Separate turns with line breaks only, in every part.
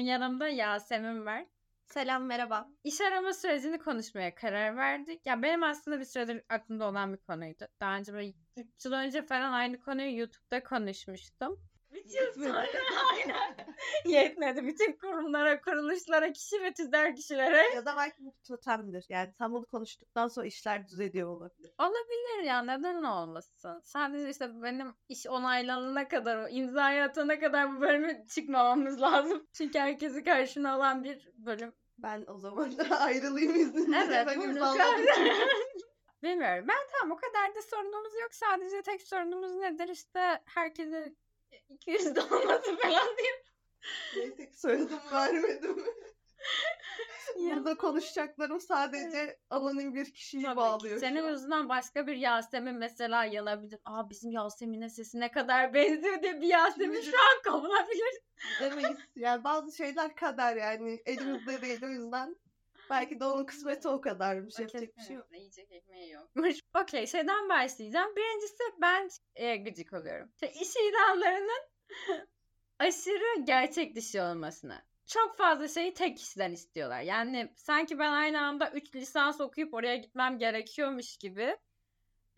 Bugün yanımda Yasemin var.
Selam merhaba.
İş arama sürecini konuşmaya karar verdik. Ya benim aslında bir süredir aklımda olan bir konuydu. Daha önce böyle 3 yıl önce falan aynı konuyu YouTube'da konuşmuştum. 3 yıl sonra aynen. Yetmedi. Bütün kurumlara, kuruluşlara, kişi ve tüzel kişilere.
Ya da belki bu totemdir. Yani tam bunu konuştuktan sonra işler düzeliyor olabilir.
Olabilir ya neden olmasın? Sadece işte benim iş onaylanana kadar, imzayı atana kadar bu bölümü çıkmamamız lazım. Çünkü herkesi karşına alan bir bölüm.
Ben o zaman da ayrılayım izninle.
Evet.
Ben
buyurun.
imzaladım.
Bilmiyorum. Ben tamam o kadar da sorunumuz yok. Sadece tek sorunumuz nedir? İşte herkesin 200 olması falan diye.
Neyse ki soyadım vermedim. Burada konuşacaklarım sadece alanın bir kişiyi
Tabii
bağlıyor.
Senin yüzünden başka bir Yasemin mesela yanabilir. Aa bizim Yasemin'in sesi ne kadar benziyor diye bir Yasemin şu an kovulabilir.
Demeyiz. Yani bazı şeyler kadar yani elimizde değil o yüzden belki de onun kısmeti o kadarmış. Yapacak bir şey yok.
Yiyecek ekmeği yokmuş. Okey şeyden başlayacağım. Birincisi ben e, gıcık oluyorum. İşte iş ilanlarının aşırı gerçek dışı olmasına. Çok fazla şeyi tek kişiden istiyorlar. Yani sanki ben aynı anda 3 lisans okuyup oraya gitmem gerekiyormuş gibi.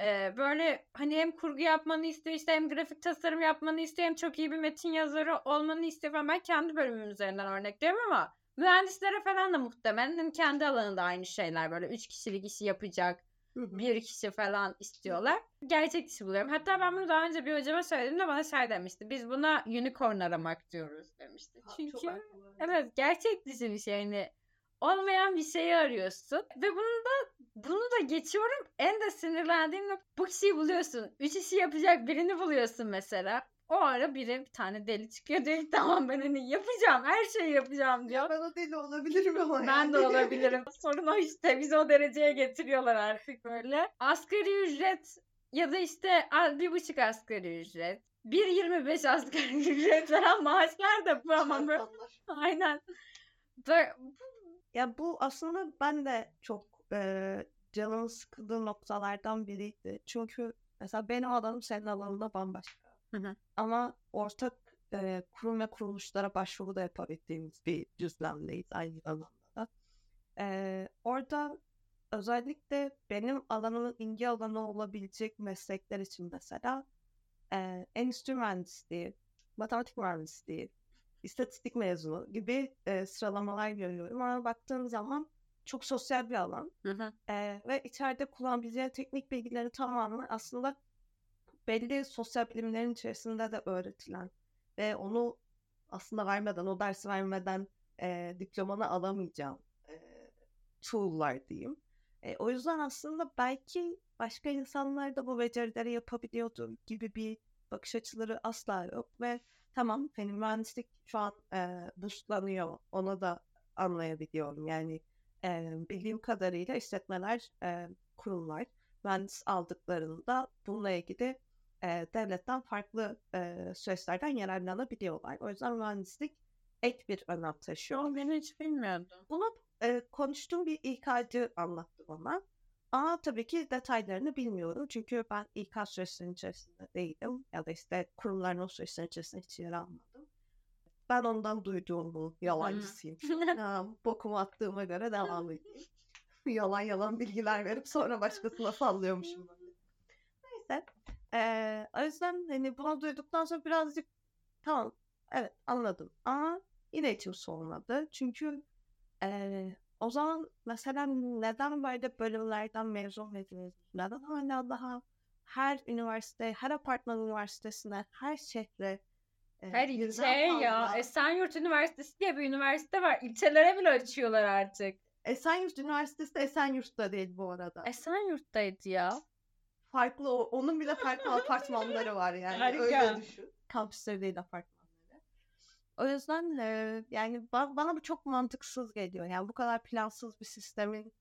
Ee, böyle hani hem kurgu yapmanı istiyor işte hem grafik tasarım yapmanı istiyor hem çok iyi bir metin yazarı olmanı istiyor falan. Ben kendi bölümüm üzerinden örnekliyorum ama mühendislere falan da muhtemelen hem kendi alanında aynı şeyler böyle 3 kişilik işi yapacak bir kişi falan istiyorlar. Gerçek dışı buluyorum. Hatta ben bunu daha önce bir hocama söyledim de bana şey demişti. Biz buna unicorn aramak diyoruz demişti.
Ha,
Çünkü evet gerçek dışı bir şey. Yani olmayan bir şeyi arıyorsun. Ve bunu da bunu da geçiyorum. En de sinirlendiğim nokta bu kişiyi buluyorsun. Üç işi yapacak birini buluyorsun mesela. O ara biri bir tane deli çıkıyor diyor ki tamam ben hani yapacağım her şeyi yapacağım diyor.
Ya ben o deli olabilirim ama
Ben de olabilirim. Sorun o işte. Bizi o dereceye getiriyorlar artık böyle. Asgari ücret ya da işte bir buçuk asgari ücret. 1.25 asgari ücret veren maaşlar da bu ama böyle. Aynen. Böyle,
Ya bu aslında ben de çok e, canımın sıkıldığı noktalardan biriydi. Çünkü mesela benim alanım senin alanında bambaşka.
Hı hı.
Ama ortak e, kurum ve kuruluşlara başvuru da yapabildiğimiz bir düzlemdeyiz aynı zamanda da. E, orada özellikle benim alanımın ilgi alanı olabilecek meslekler için mesela e, endüstri mühendisliği, matematik mühendisliği, istatistik mezunu gibi e, sıralamalar görüyorum. Ama baktığım zaman çok sosyal bir alan
Hı hı.
e, ve içeride kullanabileceği teknik bilgileri tamamen aslında belli sosyal bilimlerin içerisinde de öğretilen ve onu aslında vermeden, o dersi vermeden e, diplomanı alamayacağım e, tool'lar diyeyim. E, o yüzden aslında belki başka insanlar da bu becerileri yapabiliyordu gibi bir bakış açıları asla yok ve tamam benim mühendislik şu an e, boostlanıyor. Onu da anlayabiliyorum. Yani e, bildiğim kadarıyla işletmeler, e, kurumlar mühendis aldıklarında bununla ilgili e, devletten farklı e, süreçlerden yararlanabiliyorlar. O yüzden mühendislik ek bir önem taşıyor.
Yo, beni hiç bilmiyordum.
Bunu e, konuştuğum bir İK'cı anlattı bana. Ama tabii ki detaylarını bilmiyorum. Çünkü ben İK süreçlerinin içerisinde değilim. Ya da işte kurumların o süreçlerin içerisinde hiç yer almadım. Ben ondan duyduğumu yalancısıyım. ha, bokumu attığıma göre devam edeyim. yalan yalan bilgiler verip sonra başkasına sallıyormuşum. böyle. Neyse. E, o yüzden hani bunu duyduktan sonra birazcık tamam evet anladım. Ama yine içim soğumadı. Çünkü ee, o zaman mesela neden böyle bölümlerden mezun ediniz? Neden hala daha her üniversite, her apartman üniversitesine, her şehre e,
Her ilçe ya. Esenyurt Üniversitesi diye bir üniversite var. İlçelere bile açıyorlar artık.
Esenyurt Üniversitesi de Esenyurt'ta değil bu arada.
Esenyurt'taydı ya.
Farklı, onun bile farklı apartmanları var yani.
Harika.
Öyle düşün. Kampüsleri değil apartmanları. O yüzden e, yani ba- bana bu çok mantıksız geliyor. Yani bu kadar plansız bir sistemin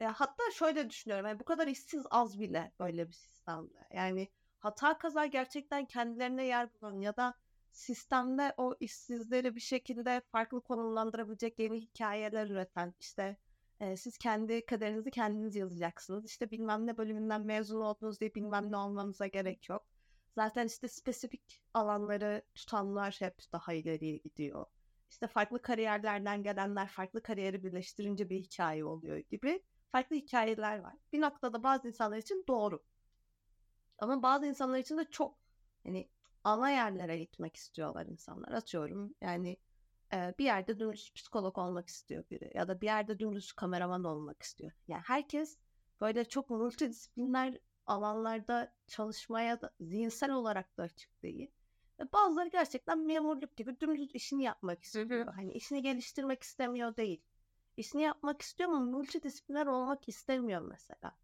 e, hatta şöyle düşünüyorum. Yani bu kadar işsiz az bile böyle bir sistemde. Yani hata kaza gerçekten kendilerine yer bulan ya da sistemde o işsizleri bir şekilde farklı konumlandırabilecek yeni hikayeler üreten işte e, siz kendi kaderinizi kendiniz yazacaksınız. İşte bilmem ne bölümünden mezun oldunuz diye bilmem ne olmanıza gerek yok. Zaten işte spesifik alanları tutanlar hep daha ileriye gidiyor. işte farklı kariyerlerden gelenler farklı kariyeri birleştirince bir hikaye oluyor gibi farklı hikayeler var. Bir noktada bazı insanlar için doğru. Ama bazı insanlar için de çok hani ana yerlere gitmek istiyorlar insanlar. Atıyorum yani e, bir yerde dümdüz psikolog olmak istiyor biri ya da bir yerde dümdüz kameraman olmak istiyor. Yani herkes böyle çok multidisipliner alanlarda çalışmaya da zihinsel olarak da açık değil. Ve bazıları gerçekten memurluk gibi dümdüz işini yapmak istiyor. Hani işini geliştirmek istemiyor değil. İşini yapmak istiyor ama multidisipliner olmak istemiyor mesela.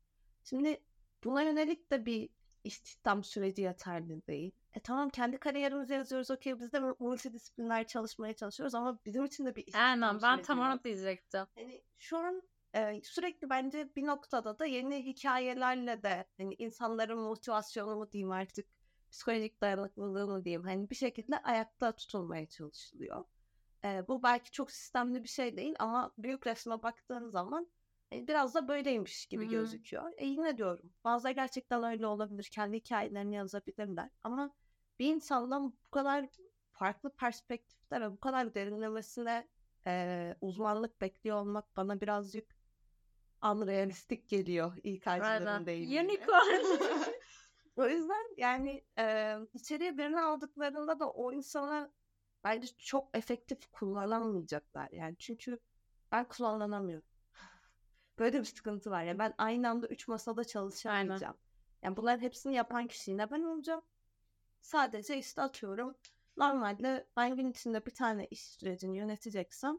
Şimdi buna yönelik de bir istihdam süreci yeterli değil. E tamam kendi kariyerimizi yazıyoruz okey biz de multidisipliner çalışmaya çalışıyoruz ama bizim için de bir istihdam
Aynen ben tam onu diyecektim.
Hani şu an e, sürekli bence bir noktada da yeni hikayelerle de hani insanların motivasyonu mu diyeyim artık psikolojik dayanıklılığı mı diyeyim hani bir şekilde ayakta tutulmaya çalışılıyor. E, bu belki çok sistemli bir şey değil ama büyük resme baktığın zaman e, biraz da böyleymiş gibi
hı.
gözüküyor. E yine diyorum bazıları gerçekten öyle olabilir. Kendi hikayelerini yazabilirler ama bir insandan bu kadar farklı perspektifte ve bu kadar derinlemesine e, uzmanlık bekliyor olmak bana birazcık unrealistik geliyor ilk
Aynen.
acıların değil.
Unicorn.
o yüzden yani e, içeriye birini aldıklarında da o insana bence çok efektif kullanamayacaklar. Yani çünkü ben kullanamıyorum. Böyle bir sıkıntı var. Yani ben aynı anda üç masada çalışamayacağım. Yani bunların hepsini yapan kişi yine ben olacağım. Sadece işte atıyorum. Normalde ben gün içinde bir tane iş sürecini yöneteceksem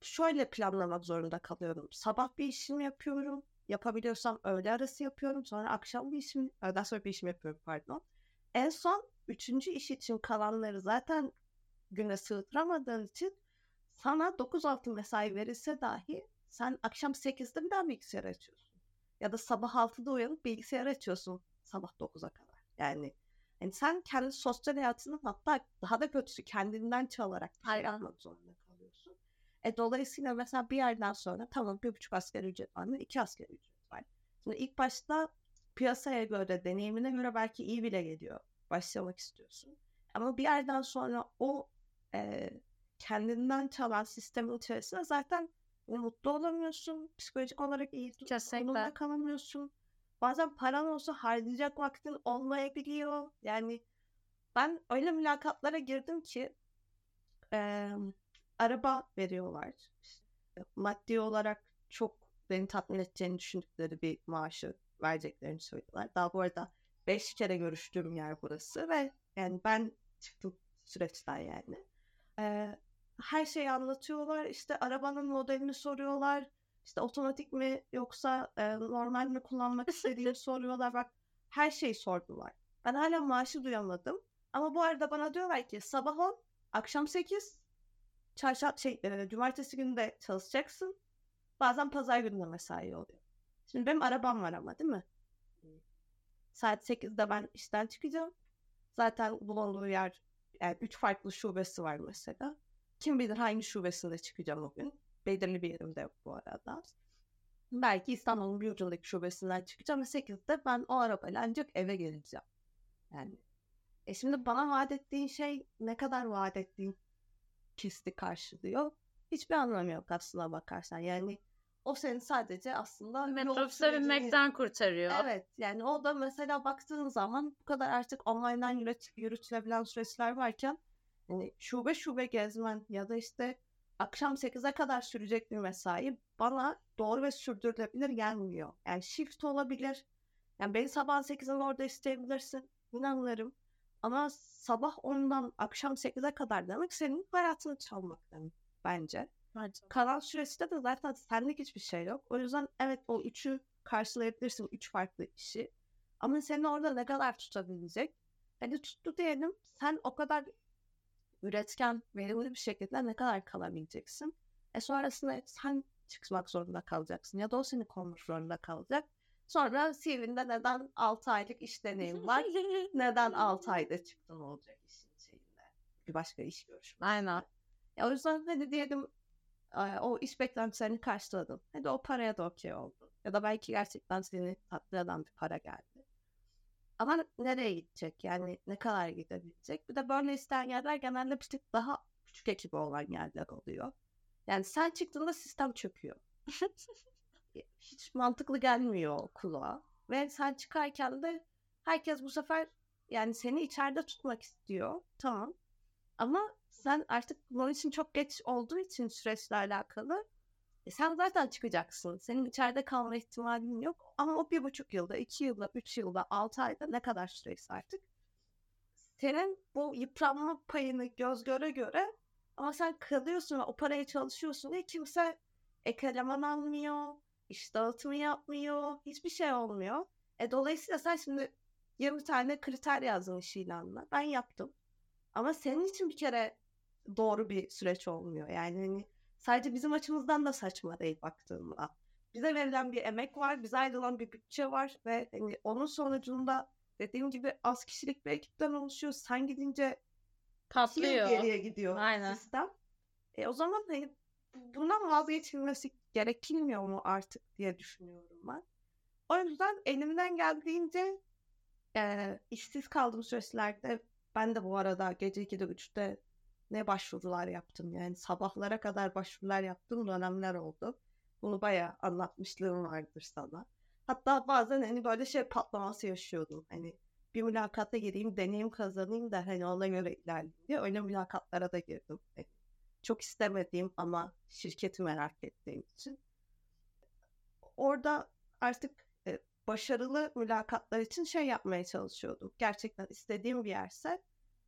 şöyle planlamak zorunda kalıyorum. Sabah bir işimi yapıyorum. Yapabiliyorsam öğle arası yapıyorum. Sonra akşam bir işim, öğleden sonra bir işimi yapıyorum pardon. En son üçüncü iş için kalanları zaten güne sığdıramadığın için sana 9-6 mesai verilse dahi sen akşam 8'de bir daha bilgisayar açıyorsun. Ya da sabah 6'da uyanıp bilgisayar açıyorsun sabah 9'a kadar. Yani yani sen kendi sosyal hayatını hatta daha da kötüsü kendinden çalarak bir şey zorunda kalıyorsun. E, dolayısıyla mesela bir yerden sonra tamam bir buçuk asgari ücret var mı? iki asgari ücret var. Şimdi ilk başta piyasaya göre, deneyimine göre belki iyi bile geliyor. Başlamak istiyorsun. Ama bir yerden sonra o e, kendinden çalan sistemin içerisinde zaten mutlu olamıyorsun. Psikolojik olarak iyi konumda kalamıyorsun. Bazen paran olsa harcayacak vaktin olmayabiliyor. Yani ben öyle mülakatlara girdim ki e, araba veriyorlar. Maddi olarak çok beni tatmin edeceğini düşündükleri bir maaşı vereceklerini söylüyorlar. Daha bu arada beş kere görüştüğüm yer burası ve yani ben çıktım süreçten yani. Ee, her şeyi anlatıyorlar. İşte arabanın modelini soruyorlar. İşte otomatik mi yoksa e, normal mi kullanmak istediğini soruyorlar. Bak her şeyi sordular. Ben hala maaşı duyamadım. Ama bu arada bana diyorlar ki sabah 10, akşam 8, çarşamba şey, e, cumartesi günü de çalışacaksın. Bazen pazar günü de mesai oluyor. Şimdi benim arabam var ama değil mi? Saat 8'de ben işten çıkacağım. Zaten bulunduğu yer yani üç farklı şubesi var mesela. Kim bilir hangi şubesinde çıkacağım o gün. Belirli bir yerimde yok bu arada. Belki İstanbul'un bir ucundaki şubesinden çıkacağım ve 8'de ben o arabayla ancak eve geleceğim. Yani e şimdi bana vaat ettiğin şey ne kadar vaat ettiğin kisti karşılıyor. Hiçbir anlamı yok aslına bakarsan. Yani o seni sadece aslında
Metrobüse binmekten kurtarıyor.
Evet yani o da mesela baktığın zaman bu kadar artık online'dan yürüt, yürütülebilen süreçler varken yani şube şube gezmen ya da işte akşam 8'e kadar sürecek bir mesai bana doğru ve sürdürülebilir gelmiyor. Yani shift olabilir. Yani beni sabah 8'den orada isteyebilirsin. İnanırım. Ama sabah 10'dan akşam 8'e kadar demek senin hayatını çalmak demek bence.
Bence.
Kalan süreçte de zaten senlik hiçbir şey yok. O yüzden evet o üçü karşılayabilirsin. Üç farklı işi. Ama seni orada ne kadar tutabilecek? Hani tuttu diyelim. Sen o kadar üretken, verimli bir şekilde ne kadar kalabileceksin? E sonrasında sen çıkmak zorunda kalacaksın. Ya da o seni kovmak zorunda kalacak. Sonra CV'nde neden 6 aylık iş deneyim var? neden 6 ayda çıktın olacak işin şeyinde? Bir başka iş görüşmesi.
Aynen.
Ya o yüzden hadi diyelim e, o iş beklentilerini karşıladın. Hadi o paraya da okey oldun. Ya da belki gerçekten seni tatmin eden bir para geldi. Ama nereye gidecek? Yani ne kadar gidebilecek? Bir de böyle isteyen genelde bir tık daha küçük ekibi olan yerler oluyor. Yani sen çıktığında sistem çöküyor. Hiç mantıklı gelmiyor kulağa. Ve sen çıkarken de herkes bu sefer yani seni içeride tutmak istiyor. Tamam. Ama sen artık bunun için çok geç olduğu için süreçle alakalı e sen zaten çıkacaksın. Senin içeride kalma ihtimalin yok. Ama o bir buçuk yılda, iki yılda, üç yılda, altı ayda ne kadar süreyse artık. Senin bu yıpranma payını göz göre göre ama sen kalıyorsun ve o paraya çalışıyorsun diye kimse ek eleman almıyor, iş dağıtımı yapmıyor, hiçbir şey olmuyor. E dolayısıyla sen şimdi 20 tane kriter yazdın iş ilanına. Ben yaptım. Ama senin için bir kere doğru bir süreç olmuyor. Yani hani sadece bizim açımızdan da saçma değil baktığımda. Bize verilen bir emek var, bize ayrılan bir bütçe var ve hani onun sonucunda dediğim gibi az kişilik bir ekipten oluşuyor. Sen gidince
Patlıyor.
geriye gidiyor
Aynen.
sistem. E o zaman hani bundan vazgeçilmesi gerekilmiyor mu artık diye düşünüyorum ben. O yüzden elimden geldiğince e, işsiz kaldığım süreçlerde ben de bu arada gece 2'de 3'te ne başvurular yaptım. Yani sabahlara kadar başvurular yaptığım dönemler oldu. Bunu bayağı anlatmışlığım vardır sana. Hatta bazen hani böyle şey patlaması yaşıyordum. Hani bir mülakata gireyim, deneyim kazanayım da hani ona göre ilerleyeyim diye öyle mülakatlara da girdim. Hani çok istemediğim ama şirketi merak ettiğim için. Orada artık e, başarılı mülakatlar için şey yapmaya çalışıyordum. Gerçekten istediğim bir yerse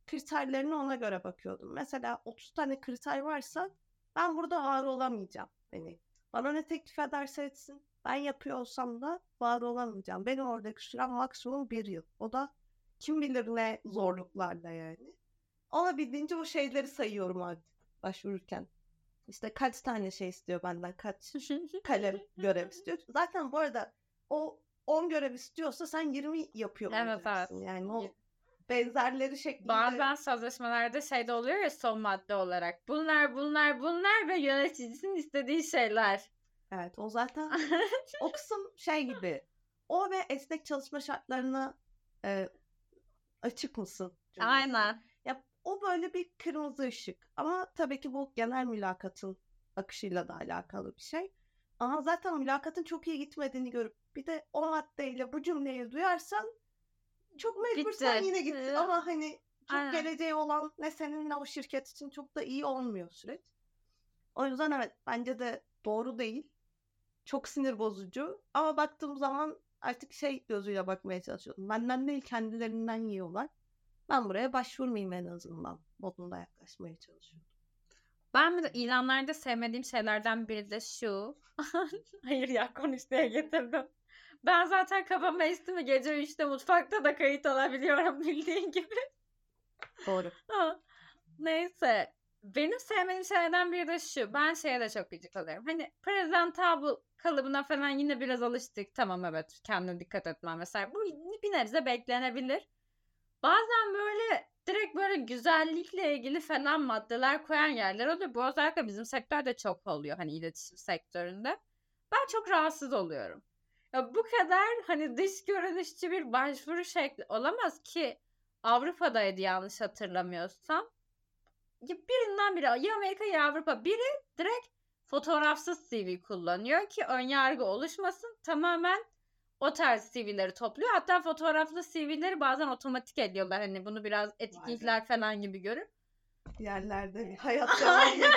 kriterlerine ona göre bakıyordum. Mesela 30 tane kriter varsa ben burada var olamayacağım. Hani bana ne teklif ederse etsin ben yapıyor olsam da var olamayacağım. Benim oradaki sürem maksimum bir yıl. O da kim bilir ne zorluklarla yani. Olabildiğince o şeyleri sayıyorum artık başvururken. İşte kaç tane şey istiyor benden, kaç kalem görev istiyor. Zaten bu arada o 10 görev istiyorsa sen 20 yapıyor
Evet,
olacaksın.
evet.
Yani o benzerleri şeklinde.
Bazen sözleşmelerde şey de oluyor ya son madde olarak. Bunlar bunlar bunlar ve yöneticisinin istediği şeyler.
Evet o zaten o kısım şey gibi. O ve esnek çalışma şartlarına e, açık mısın? cümlesi.
Aynen.
Ya o böyle bir kırmızı ışık. Ama tabii ki bu genel mülakatın akışıyla da alakalı bir şey. Ama zaten mülakatın çok iyi gitmediğini görüp bir de o maddeyle bu cümleyi duyarsan çok mecbursan
Gitti.
yine git.
Ee,
Ama hani çok
aynen.
geleceği olan ne senin ne o şirket için çok da iyi olmuyor süreç. O yüzden evet bence de doğru değil. Çok sinir bozucu. Ama baktığım zaman artık şey gözüyle bakmaya çalışıyorum. Benden değil kendilerinden yiyorlar. Ben buraya başvurmayayım en azından. Modunda yaklaşmaya çalışıyorum.
Ben bir de ilanlarda sevmediğim şeylerden biri de şu. Hayır ya konuş diye getirdim. Ben zaten kafama esti mi gece 3'te mutfakta da kayıt alabiliyorum bildiğin gibi.
Doğru.
Ha, Neyse. Benim sevmediğim şeylerden biri de şu. Ben şeye de çok gıcık oluyorum. Hani presentable kalıbına falan yine biraz alıştık. Tamam evet kendine dikkat etmem mesela. Bu bir nebze beklenebilir. Bazen böyle direkt böyle güzellikle ilgili falan maddeler koyan yerler oluyor. Bu özellikle bizim sektörde çok oluyor. Hani iletişim sektöründe. Ben çok rahatsız oluyorum. Ya bu kadar hani dış görünüşçü bir başvuru şekli olamaz ki Avrupa'daydı yanlış hatırlamıyorsam. Ya birinden biri ya Amerika ya Avrupa biri direkt fotoğrafsız CV kullanıyor ki ön yargı oluşmasın. Tamamen o tarz CV'leri topluyor. Hatta fotoğraflı CV'leri bazen otomatik ediyorlar. Hani bunu biraz etiketler falan gibi görür.
Yerlerde bir hayat devam ediyor.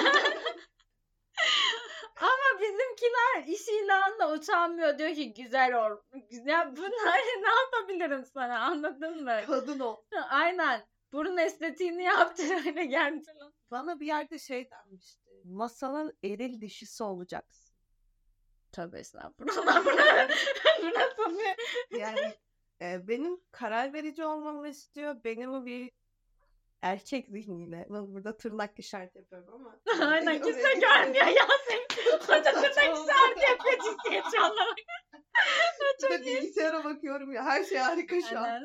Bizimkiler iş ilanında utanmıyor. Diyor ki güzel ol. Ya bunları ne yapabilirim sana anladın mı?
Kadın ol.
Aynen. Burun estetiğini yaptır öyle geldi.
Bana bir yerde şey denmişti. Masanın eril dişisi olacaksın.
Tövbe estağfurullah. Bu ne? Bu nasıl bir...
Yani e, benim karar verici olmamı istiyor. Benim bir erkek zihniyle. Ben burada tırnak işaret yapıyorum ama.
Aynen kimse görmüyor ya seni. Hoca tırnak işareti yapıyor cinsiyetçi
Bir de ya. Her şey harika şu an.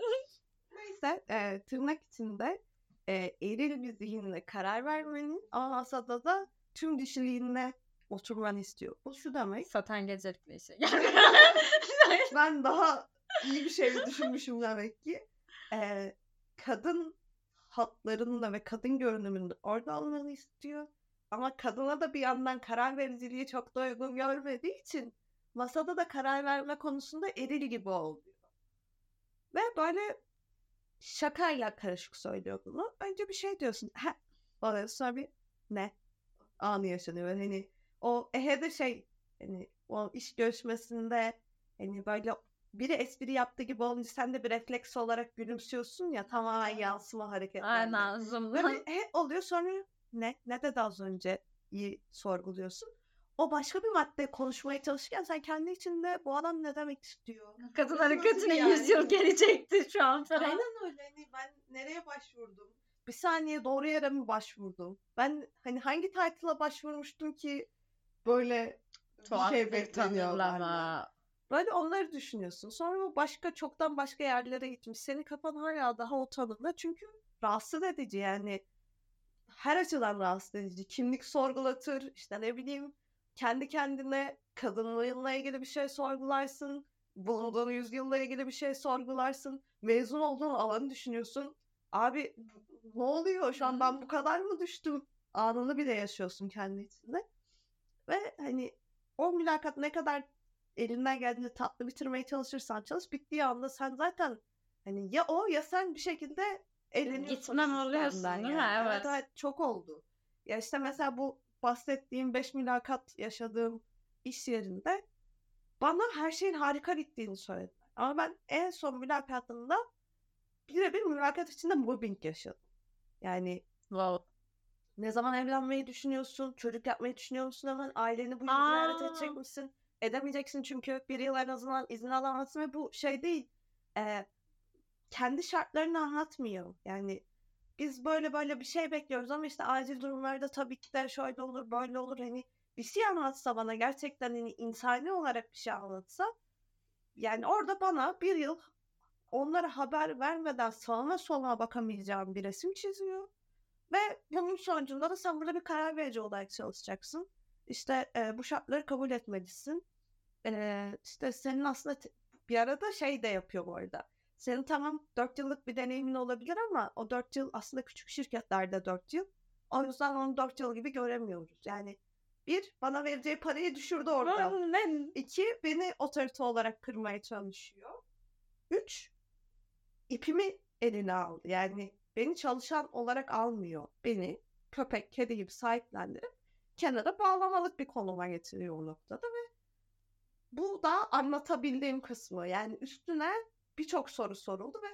Neyse e, tırnak içinde e, eril bir zihinle karar vermenin ama masada da tüm dişiliğinle oturmanı istiyor. Bu şu demek.
Satan gecelikle işe
Ben daha iyi bir şey düşünmüşüm demek ki. E, kadın hatlarında ve kadın görünümünde orada olmanı istiyor. Ama kadına da bir yandan karar vericiliği çok da uygun görmediği için masada da karar verme konusunda eril gibi oluyor. Ve böyle şakayla karışık söylüyor bunu. Önce bir şey diyorsun. Ha, oluyor sonra bir ne? Anı yaşanıyor. Hani o ehe de şey hani o iş görüşmesinde hani böyle biri espri yaptığı gibi olunca sen de bir refleks olarak gülümsüyorsun ya tamamen yansıma hareketleri.
Aynen zoom'dan.
Böyle he oluyor sonra ne? Ne dedi az önce? iyi sorguluyorsun. O başka bir madde konuşmaya çalışırken sen kendi içinde bu adam ne demek istiyor?
Kadın hareketine
yani?
100 yıl gelecekti şu an falan.
Aynen öyle. Hani ben nereye başvurdum? Bir saniye doğru yere mi başvurdum? Ben hani hangi title'a başvurmuştum ki böyle
Tuhaf
şey
bir tanımlama.
Böyle onları düşünüyorsun. Sonra bu başka çoktan başka yerlere gitmiş. Senin kafan hala daha o tanımda. Çünkü rahatsız edici yani. Her açıdan rahatsız edici. Kimlik sorgulatır. işte ne bileyim kendi kendine kadınlığınla ilgili bir şey sorgularsın. Bulunduğun yüzyılla ilgili bir şey sorgularsın. Mezun olduğun alanı düşünüyorsun. Abi ne oluyor şu an ben bu kadar mı düştüm? Anını bile yaşıyorsun kendi içinde. Ve hani o mülakat ne kadar elinden geldiğince tatlı bitirmeye çalışırsan çalış bittiği anda sen zaten hani ya o ya sen bir şekilde eğleniyorsun.
Gitmem oluyorsun, değil mi?
yani.
Evet.
evet çok oldu. Ya işte mesela bu bahsettiğim 5 mülakat yaşadığım iş yerinde bana her şeyin harika gittiğini söylediler. Ama ben en son mülakatımda birebir mülakat içinde mobbing yaşadım. Yani
Wow.
ne zaman evlenmeyi düşünüyorsun? Çocuk yapmayı düşünüyor musun hemen? Aileni bu yıl ziyaret edecek misin? Edemeyeceksin çünkü bir yıl en azından izin alamazsın ve bu şey değil. e, kendi şartlarını anlatmıyor. Yani biz böyle böyle bir şey bekliyoruz ama işte acil durumlarda tabii ki de şöyle olur böyle olur. Hani bir şey anlatsa bana gerçekten hani insani olarak bir şey anlatsa yani orada bana bir yıl onlara haber vermeden sağına soluna bakamayacağım bir resim çiziyor. Ve bunun sonucunda da sen burada bir karar verici olarak çalışacaksın. İşte e, bu şartları kabul etmelisin. E, işte senin aslında bir arada şey de yapıyor bu arada. Senin tamam 4 yıllık bir deneyimin olabilir ama o 4 yıl aslında küçük şirketlerde 4 yıl. O yüzden onu 4 yıl gibi göremiyoruz. Yani bir, bana vereceği parayı düşürdü orada. İki, beni otorite olarak kırmaya çalışıyor. Üç, ipimi eline aldı. Yani beni çalışan olarak almıyor. Beni köpek, kedi gibi sahiplendirip kenara bağlamalık bir konuma getiriyor o noktada ve bu da anlatabildiğim kısmı. Yani üstüne birçok soru soruldu ve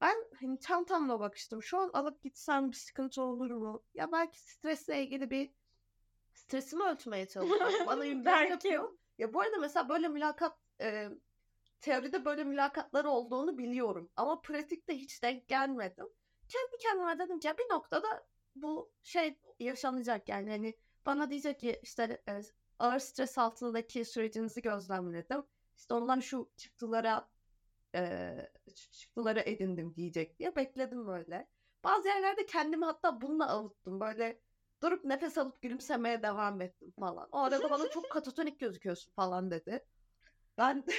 ben hani çantamla bakıştım. Şu an alıp gitsem bir sıkıntı olur mu? Ya belki stresle ilgili bir stresimi ölçmeye çalışıyorum. Bana
Belki.
yapıyor. Ya bu arada mesela böyle mülakat e, teoride böyle mülakatlar olduğunu biliyorum. Ama pratikte hiç denk gelmedim. Kendi kendime dedim ki ya bir noktada bu şey yaşanacak yani hani bana diyecek ki işte e, ağır stres altındaki sürecinizi gözlemledim. İşte ondan şu çıktılara e, çıktılara edindim diyecek diye bekledim böyle. Bazı yerlerde kendimi hatta bununla avuttum. Böyle durup nefes alıp gülümsemeye devam ettim falan. O arada bana çok katatonik gözüküyorsun falan dedi. Ben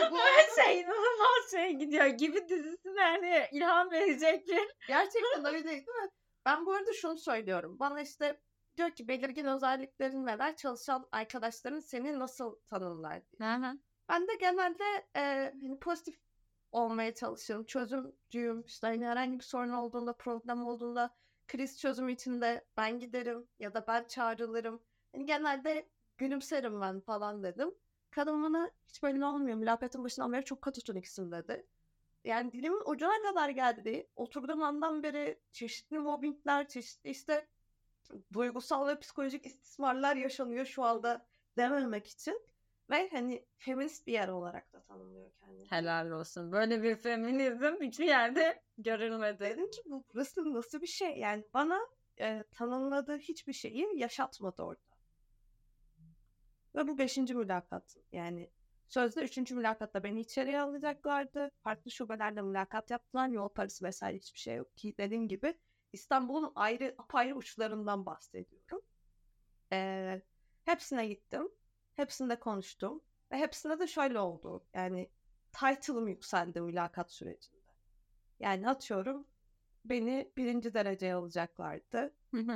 Bu
Her şey inanılmaz şey gidiyor. Gibi dizisine hani ilham verecek bir.
Gerçekten öyle değil mi? Ben bu arada şunu söylüyorum. Bana işte diyor ki belirgin özelliklerin neler çalışan arkadaşların seni nasıl tanırlar diye. Ben de genelde e, hani pozitif olmaya çalışırım. Çözümcüyüm. İşte hani herhangi bir sorun olduğunda, problem olduğunda kriz çözümü için de ben giderim ya da ben çağrılırım. Yani genelde gülümserim ben falan dedim. Kadın bana hiç belli olmuyor. Mülakatın başından beri çok katatoniksin dedi. Yani dilimin ucuna kadar geldi. Oturduğum andan beri çeşitli mobbingler, çeşitli işte duygusal ve psikolojik istismarlar yaşanıyor şu anda dememek için. Ve hani feminist bir yer olarak da tanımlıyor kendini.
Helal olsun. Böyle bir feminizm hiçbir yerde görülmedi.
Dedim ki bu burası nasıl bir şey? Yani bana e, tanımladığı hiçbir şeyi yaşatmadı orada. Ve bu beşinci mülakat. Yani sözde üçüncü mülakatta beni içeriye alacaklardı. Farklı şubelerde mülakat yaptılar. Yol parası vesaire hiçbir şey yok ki dediğim gibi İstanbul'un ayrı apayrı uçlarından bahsediyorum. Ee, hepsine gittim. Hepsinde konuştum. Ve hepsinde de şöyle oldu. Yani title'ım yükseldi mülakat sürecinde. Yani atıyorum beni birinci dereceye alacaklardı.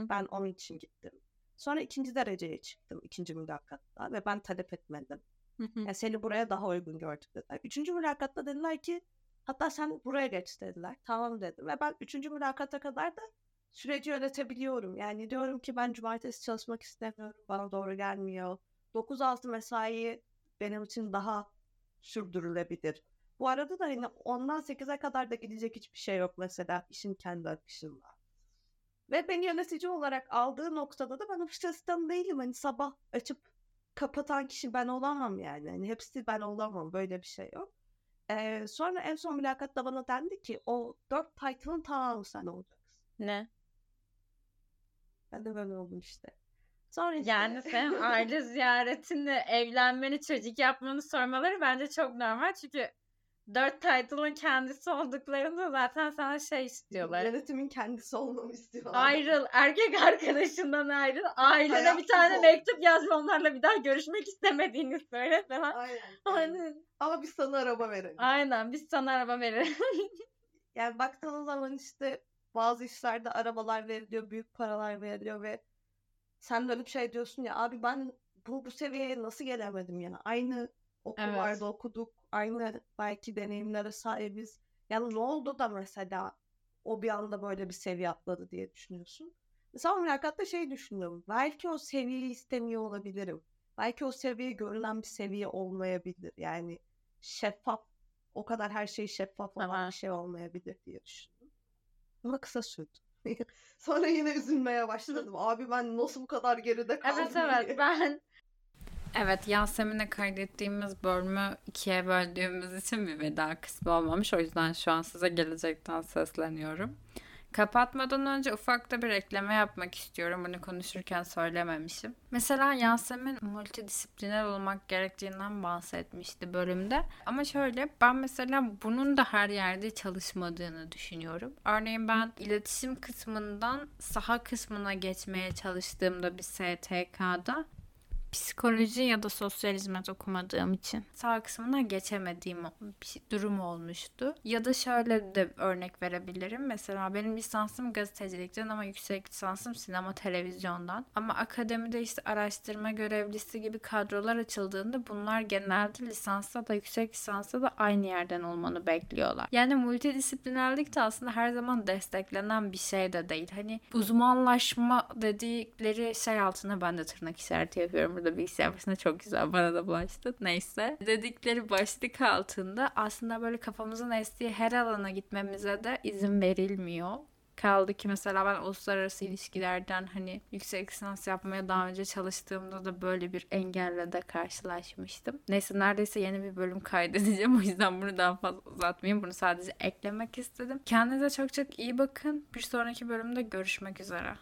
Ben onun için gittim. Sonra ikinci dereceye çıktım ikinci mülakatta ve ben talep etmedim. Yani seni buraya daha uygun gördük dediler. Üçüncü mülakatta dediler ki hatta sen buraya geç dediler. Tamam dedim ve ben üçüncü mülakata kadar da süreci yönetebiliyorum. Yani diyorum ki ben cumartesi çalışmak istemiyorum. Bana doğru gelmiyor. 9-6 mesai benim için daha sürdürülebilir. Bu arada da hani ondan 8'e kadar da gidecek hiçbir şey yok mesela işin kendi akışında. Ve beni yönetici olarak aldığı noktada da ben ofis asistanı değilim. Hani sabah açıp kapatan kişi ben olamam yani. Hani hepsi ben olamam. Böyle bir şey yok. Ee, sonra en son mülakatta bana dendi ki o dört title'ın tamamı sen olacaksın.
Ne?
Ben de böyle oldum işte. Sonra işte...
Yani sen aile ziyaretini, evlenmeni, çocuk yapmanı sormaları bence çok normal. Çünkü dört title'ın kendisi olduklarında zaten sana şey istiyorlar.
Yönetimin kendisi olmamı istiyorlar.
Ayrıl, erkek arkadaşından ayrıl, ailene bir
Hayatsız
tane
ol.
mektup yaz ve onlarla bir daha görüşmek istemediğini söyle falan.
Aynen.
Aynen.
Ama biz sana araba verelim.
Aynen biz sana araba verelim.
Yani baktığınız zaman işte bazı işlerde arabalar veriliyor, büyük paralar veriliyor ve sen dönüp şey diyorsun ya abi ben bu, bu seviyeye nasıl gelemedim ya? Aynı okullarda
Evet.
okuduk, aynı belki deneyimlere sahibiz. Yani ne oldu da mesela o bir anda böyle bir seviye atladı diye düşünüyorsun. Mesela mülakatta şey düşündüm. Belki o seviyeyi istemiyor olabilirim. Belki o seviye görülen bir seviye olmayabilir. Yani şeffaf, o kadar her şey şeffaf olan bir şey olmayabilir diye düşündüm. Ama kısa sürdü. Sonra yine üzülmeye başladım. Abi ben nasıl bu kadar geride kaldım
evet evet
diye.
ben
Evet Yasemin'le kaydettiğimiz bölümü ikiye böldüğümüz için bir veda kısmı olmamış. O yüzden şu an size gelecekten sesleniyorum. Kapatmadan önce ufak da bir ekleme yapmak istiyorum. Bunu konuşurken söylememişim. Mesela Yasemin multidisipliner olmak gerektiğinden bahsetmişti bölümde. Ama şöyle ben mesela bunun da her yerde çalışmadığını düşünüyorum. Örneğin ben iletişim kısmından saha kısmına geçmeye çalıştığımda bir STK'da psikoloji ya da sosyal hizmet okumadığım için sağ kısmına geçemediğim bir durum olmuştu. Ya da şöyle de örnek verebilirim. Mesela benim lisansım gazetecilikten ama yüksek lisansım sinema televizyondan. Ama akademide işte araştırma görevlisi gibi kadrolar açıldığında bunlar genelde lisansta da yüksek lisansta da aynı yerden olmanı bekliyorlar. Yani multidisiplinerlik de aslında her zaman desteklenen bir şey de değil. Hani uzmanlaşma dedikleri şey altına ben de tırnak işareti yapıyorum burada bilgisayar başında çok güzel bana da bulaştı. Neyse. Dedikleri başlık altında aslında böyle kafamızın estiği her alana gitmemize de izin verilmiyor. Kaldı ki mesela ben uluslararası ilişkilerden hani yüksek lisans yapmaya daha önce çalıştığımda da böyle bir engelle de karşılaşmıştım. Neyse neredeyse yeni bir bölüm kaydedeceğim. O yüzden bunu daha fazla uzatmayayım. Bunu sadece eklemek istedim. Kendinize çok çok iyi bakın. Bir sonraki bölümde görüşmek üzere.